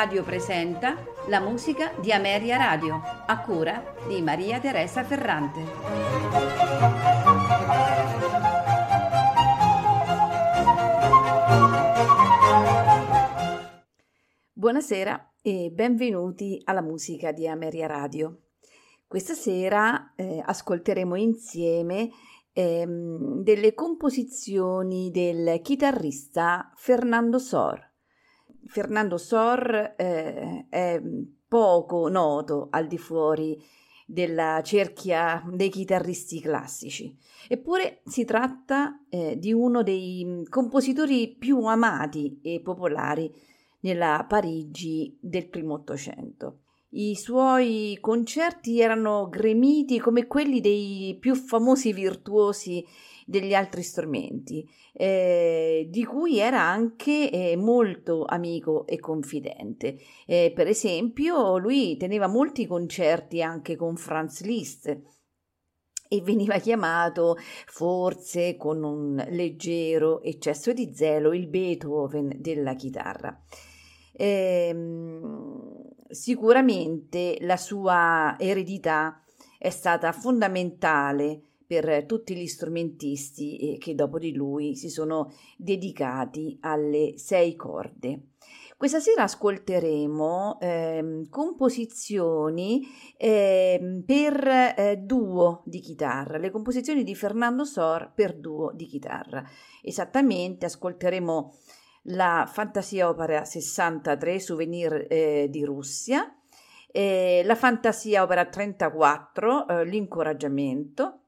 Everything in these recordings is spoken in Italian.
Radio presenta la musica di Ameria Radio, a cura di Maria Teresa Ferrante. Buonasera e benvenuti alla musica di Ameria Radio. Questa sera eh, ascolteremo insieme ehm, delle composizioni del chitarrista Fernando Sor. Fernando Sor eh, è poco noto al di fuori della cerchia dei chitarristi classici. Eppure si tratta eh, di uno dei compositori più amati e popolari nella Parigi del primo Ottocento. I suoi concerti erano gremiti come quelli dei più famosi virtuosi degli altri strumenti, eh, di cui era anche eh, molto amico e confidente. Eh, per esempio, lui teneva molti concerti anche con Franz Liszt e veniva chiamato, forse con un leggero eccesso di zelo, il Beethoven della chitarra. Ehm, sicuramente la sua eredità è stata fondamentale per tutti gli strumentisti eh, che dopo di lui si sono dedicati alle sei corde. Questa sera ascolteremo eh, composizioni eh, per eh, duo di chitarra, le composizioni di Fernando Sor per duo di chitarra. Esattamente ascolteremo la Fantasia Opera 63 Souvenir eh, di Russia, eh, la Fantasia Opera 34 eh, L'incoraggiamento,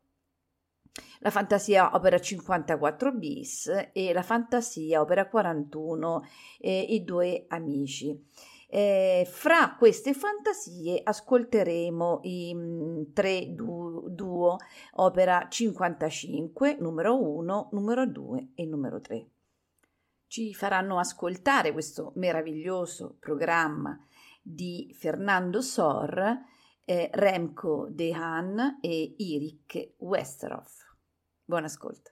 la Fantasia Opera 54 bis e la Fantasia Opera 41 I due amici. Eh, fra queste fantasie ascolteremo i mh, mm, tre du- duo opera 55, numero 1, numero 2 e numero 3 ci faranno ascoltare questo meraviglioso programma di Fernando Sor, eh, Remco Dehan e Irik Westerhoff. Buon ascolto.